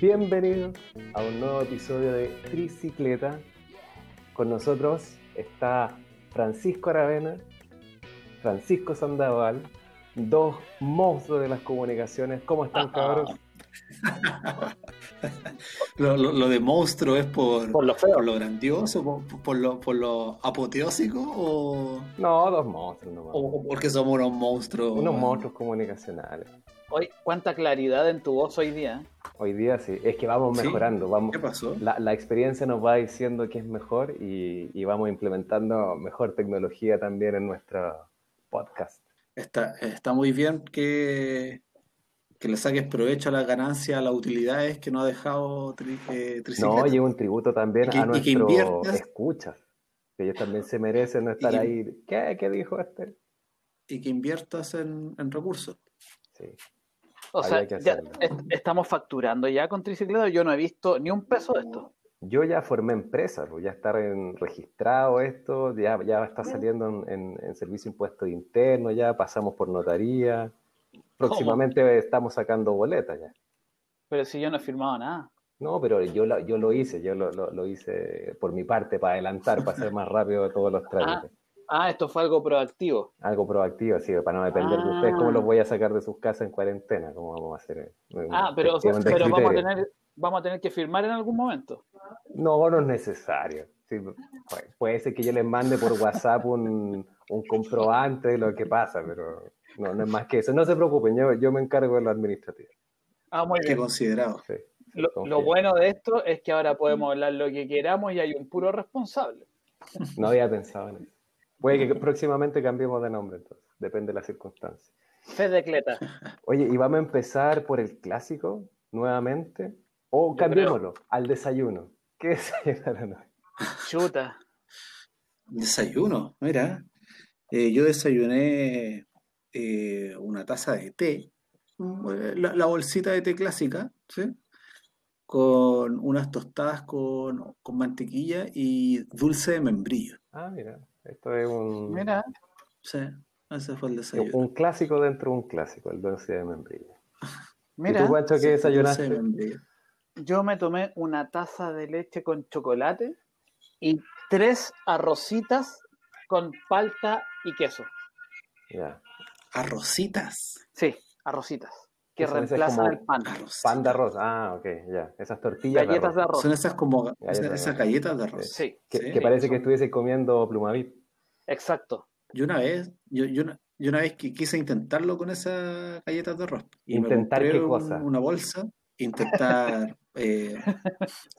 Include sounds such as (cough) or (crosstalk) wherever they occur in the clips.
Bienvenidos a un nuevo episodio de Tricicleta. Con nosotros está Francisco Aravena, Francisco Sandoval, dos monstruos de las comunicaciones. ¿Cómo están, (laughs) cabros? (laughs) (laughs) lo, de monstruo es por, por lo feo, lo grandioso, por, lo, por lo apoteósico o. No, dos monstruos O porque somos unos monstruos. Unos monstruos comunicacionales. Hoy, cuánta claridad en tu voz hoy día. Hoy día sí, es que vamos mejorando. Vamos, ¿Qué pasó? La, experiencia nos va diciendo que es mejor y, vamos implementando mejor tecnología también en nuestro podcast. Está, está muy bien que, que le saques provecho a las ganancias, a las utilidades que nos ha dejado tri, eh, No, y un tributo también a nuestros escuchas, que ellos también se merecen no estar ahí. ¿Qué, ¿Qué dijo este? Y que inviertas en, en recursos. Sí. O sea, ya estamos facturando ya con tricicleta. Yo no he visto ni un peso de esto. Yo ya formé empresa, pues, ya está registrado esto, ya, ya está saliendo en, servicio impuesto interno, ya pasamos por notaría. Próximamente estamos sacando boletas ya. Pero si yo no he firmado nada. No, pero yo, yo lo hice, yo lo, lo, hice por mi parte, para adelantar, para hacer más rápido todos los (laughs) trámites. Ah, esto fue algo proactivo. Algo proactivo, sí, para no depender de ustedes. ¿Cómo los voy a sacar de sus casas en cuarentena? ¿Cómo vamos a hacer? Ah, pero, pero vamos, a tener, vamos a tener que firmar en algún momento. No, no es necesario. puede ser que yo les mande por WhatsApp un, un comprobante de lo que pasa, pero no, no es más que eso. No se preocupen, yo, yo me encargo de lo administrativo. Ah, muy bien. Qué considerado. lo, lo bueno de esto es que ahora podemos hablar lo que queramos y hay un puro responsable. (laughs) No había pensado en eso. Puede que próximamente cambiemos de nombre, entonces. Depende de las circunstancias. Fe de Cleta. Oye, ¿y vamos a empezar por el clásico nuevamente? O cambiémoslo al desayuno. ¿Qué desayunaron (laughs) hoy? Chuta. Desayuno, mira. Eh, yo desayuné eh, una taza de té, la, la, bolsita de té clásica, ¿sí? Con unas tostadas con, con mantequilla y dulce de membrillo. Ah, mira. Esto es un. Mira. Sí, ese fue el desayuno. Un clásico dentro de un clásico, el dulce de membrillo. Mira. (laughs) ¿Y tú, Guacho, qué desayunaste? Yo me tomé una taza de leche con chocolate y tres arrocitas con palta y queso. Ya. ¿Arrocitas? Sí, arrocitas. Que reemplazan el pan. Pan de arroz. Ah, ok, ya. Esas tortillas. Galletas de arroz. Son esas como esas galletas de arroz. Sí. Que, parece que estuviese comiendo plumavit. Exacto. Yo una vez, yo, yo, yo una vez que quise intentarlo con esas galletas de arroz. ¿Intentar qué cosa? Una bolsa, intentar... (laughs) eh,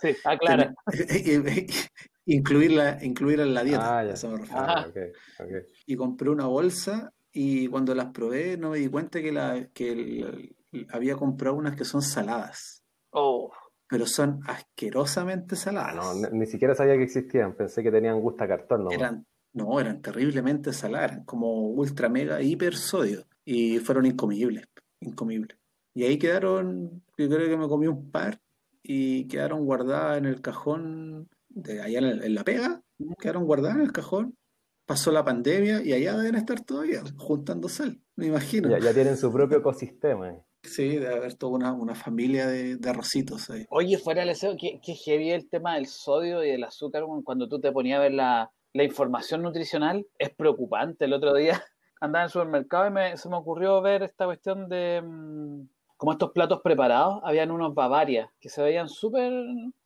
sí, aclara. (laughs) incluirla, incluirla en la dieta. Ah, ya. Ah, okay, okay. Y compré una bolsa y cuando las probé no me di cuenta que, la, que había comprado unas que son saladas. Oh. Pero son asquerosamente saladas. no, ni siquiera sabía que existían. Pensé que tenían gusto a cartón. ¿no? Eran, no, eran terriblemente saladas. Eran como ultra, mega, hiper sodio. Y fueron incomibles. Incomibles. Y ahí quedaron, yo creo que me comí un par y quedaron guardadas en el cajón de allá en, la pega. Quedaron guardadas en el cajón pasó la pandemia y allá deben estar todavía juntando sal, me imagino. Ya, tienen su propio ecosistema. Sí, debe haber toda una, familia de, arrocitos ahí. Oye, fuera del deseo, ¿qué, qué heavy el tema del sodio y del azúcar cuando tú te ponías a ver la, información nutricional. Es preocupante. El otro día (laughs) andaba en el supermercado y se me ocurrió ver esta cuestión de mm, como estos platos preparados. Habían unos Bavaria que se veían súper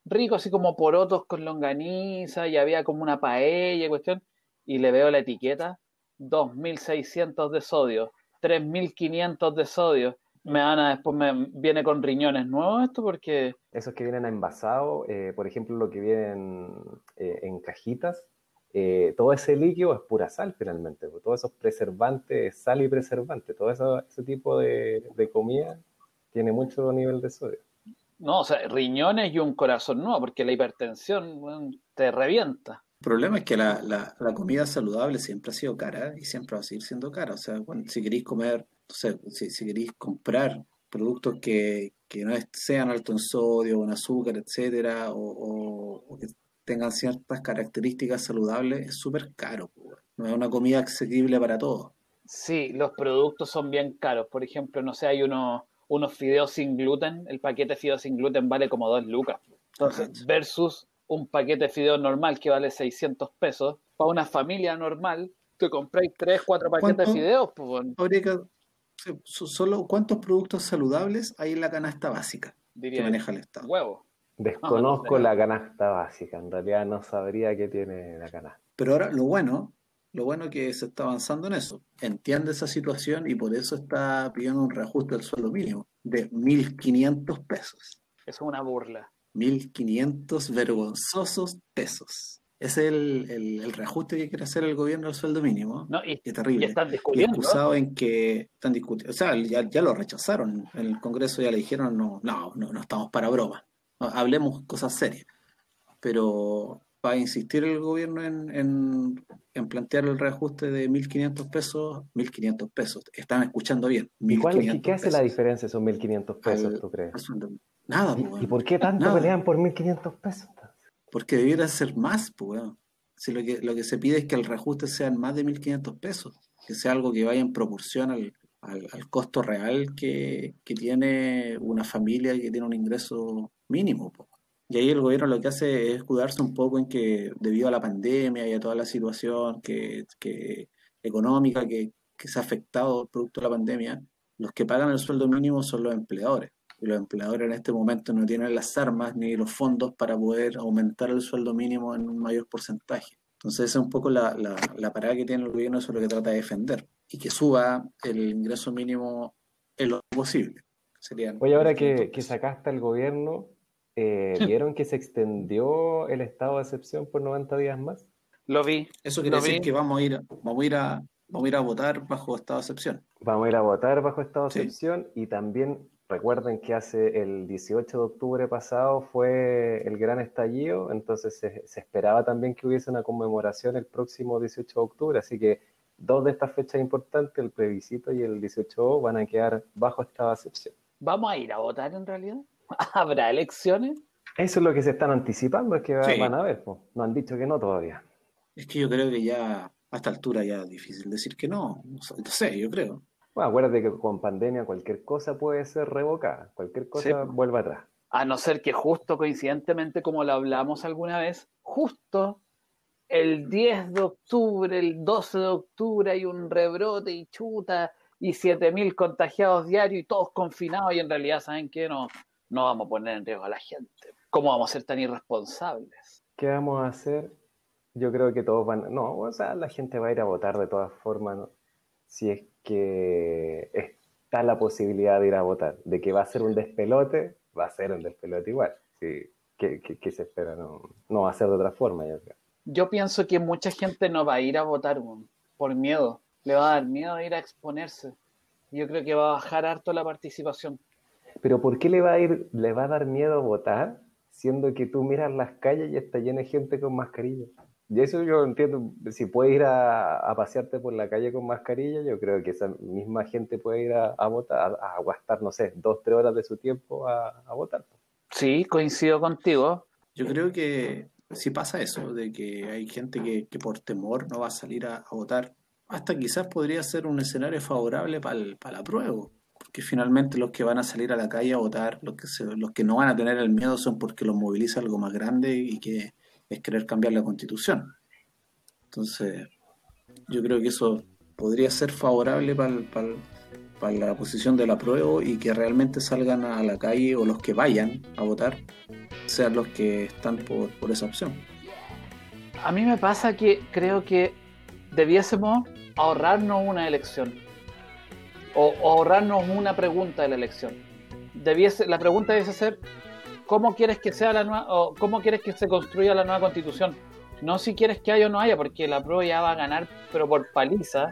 ricos, así como porotos con longaniza y había como una paella y cuestión y le veo la etiqueta, 2.600 de sodio, 3.500 de sodio. Me van a, después me viene con riñones nuevos esto porque... Esos que vienen envasados, eh, por ejemplo, lo que vienen eh, en cajitas, eh, todo ese líquido es pura sal finalmente, pues, todos esos preservantes, sal y preservante, todo eso, ese tipo de, de comida tiene mucho nivel de sodio. No, o sea, riñones y un corazón nuevo, porque la hipertensión te revienta. El problema es que la, la, comida saludable siempre ha sido cara y siempre va a seguir siendo cara. O sea, si queréis comer, o sea, si, si queréis comprar productos que, no sean alto en sodio, en azúcar, etcétera, o, que tengan ciertas características saludables, es súper caro. no es una comida asequible para todos. Sí, los productos son bien caros. Por ejemplo, no sé, hay unos, unos fideos sin gluten. El paquete de fideos sin gluten vale como 2 lucas. Entonces, versus un paquete de fideos normal que vale 600 pesos. Para una familia normal, te compráis 3, 4 paquetes de fideos. Pues, bueno, solo ¿Cuántos productos saludables hay en la canasta básica que maneja el Estado? huevo. Desconozco Ah, la canasta básica, en realidad no sabría qué tiene la canasta. Pero ahora lo bueno, lo bueno que se está avanzando en eso. Entiende esa situación y por eso está pidiendo un reajuste del sueldo mínimo de 1.500 pesos. Eso es una burla. 1.500 vergonzosos pesos. Es el, el- el reajuste que quiere hacer el gobierno del sueldo mínimo. No, y, Qué y terrible. están Y discutiendo. excusado en que están discutiendo, o sea, ya, ya lo rechazaron. En el Congreso ya le dijeron, no, no, no, no estamos para broma. No, hablemos cosas serias. Pero va a insistir el gobierno en, en, en plantear el reajuste de 1.500 pesos, 1.500 pesos. Están escuchando bien. ¿Y cuál, 1.500 qué, hace la diferencia esos 1.500 pesos, Al- tú crees? Nada, ¿Y, y por qué tanto Nada. pelean por 1.500 pesos? Porque debiera ser más, pues, weón. Si lo que, lo que se pide es que el reajuste sean más de 1.500 pesos, que sea algo que vaya en proporción al, al, al costo real que, que tiene una familia que tiene un ingreso mínimo. po. Y ahí el gobierno lo que hace es escudarse un poco en que debido a la pandemia y a toda la situación que, que económica que, que se ha afectado producto de la pandemia, los que pagan el sueldo mínimo son los empleadores. Y los empleadores en este momento no tienen las armas ni los fondos para poder aumentar el sueldo mínimo en un mayor porcentaje. Entonces esa es un poco la, la, la parada que tiene el gobierno sobre lo que trata de defender. Y que suba el ingreso mínimo en lo posible. Serían Oye, ahora 500 que, que sacaste al gobierno, eh, (laughs) ¿vieron que se extendió el estado de excepción por 90 días más? Lo vi. Eso quiere Lo decir vi. que vamos a ir, vamos a ir a, vamos a ir a votar bajo estado de excepción. Vamos a ir a votar bajo estado de Sí. excepción y también recuerden que hace el 18 de octubre pasado fue el gran estallido, entonces se, se esperaba también que hubiese una conmemoración el próximo 18 de octubre, así que dos de estas fechas importantes, el plebiscito y el 18 van a quedar bajo estado de excepción. ¿Vamos a ir a votar en realidad? (laughs) ¿Habrá elecciones? Eso es lo que se están anticipando, es que Sí. van a ver, no han dicho que no todavía. Es que yo creo que ya a esta altura ya es difícil decir que no. No sé, yo creo. Bueno, acuérdate que con pandemia cualquier cosa puede ser revocada, cualquier cosa Sí. vuelve atrás. A no ser que justo coincidentemente, como lo hablamos alguna vez, justo el 10 de octubre, el 12 de octubre hay un rebrote y chuta y 7.000 contagiados diarios y todos confinados y en realidad, ¿saben qué? No, no vamos a poner en riesgo a la gente. ¿Cómo vamos a ser tan irresponsables? ¿Qué vamos a hacer? Yo creo que todos van, no, o sea, la gente va a ir a votar de todas formas, ¿no? si es que está la posibilidad de ir a votar, de que va a ser un despelote, va a ser un despelote igual, sí, ¿qué, qué- qué se espera? No, no va a ser de otra forma, yo creo. Yo pienso que mucha gente no va a ir a votar por miedo. Le va a dar miedo ir a exponerse. Yo creo que va a bajar harto la participación. Pero ¿por qué le va a ir, le va a dar miedo votar, siendo que tú miras las calles y está llena de gente con mascarilla? Y eso yo entiendo, si puedes ir a, a pasearte por la calle con mascarilla, yo creo que esa misma gente puede ir a, a votar, a, a gastar, no sé, dos, tres horas de su tiempo a, a votar. Sí, coincido contigo. Yo creo que si pasa eso, de que hay gente que, que por temor no va a salir a, a votar, hasta quizás podría ser un escenario favorable para la apruebo. Porque finalmente los que van a salir a la calle a votar, los que, se- los que no van a tener el miedo son porque los moviliza algo más grande y que es querer cambiar la constitución. Entonces, yo creo que eso podría ser favorable para la posición del apruebo y que realmente salgan a la calle o los que vayan a votar sean los que están por, por esa opción. A mí me pasa que creo que debiésemos ahorrarnos una elección o, ahorrarnos una pregunta de la elección. Debiese, la pregunta debiese ser ¿cómo quieres que sea la nueva o cómo quieres que se construya la nueva constitución? No si quieres que haya o no haya, porque la prueba ya va a ganar, pero por paliza.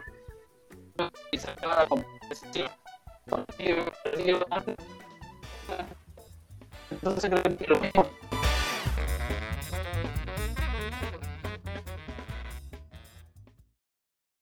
Entonces creo que lo mismo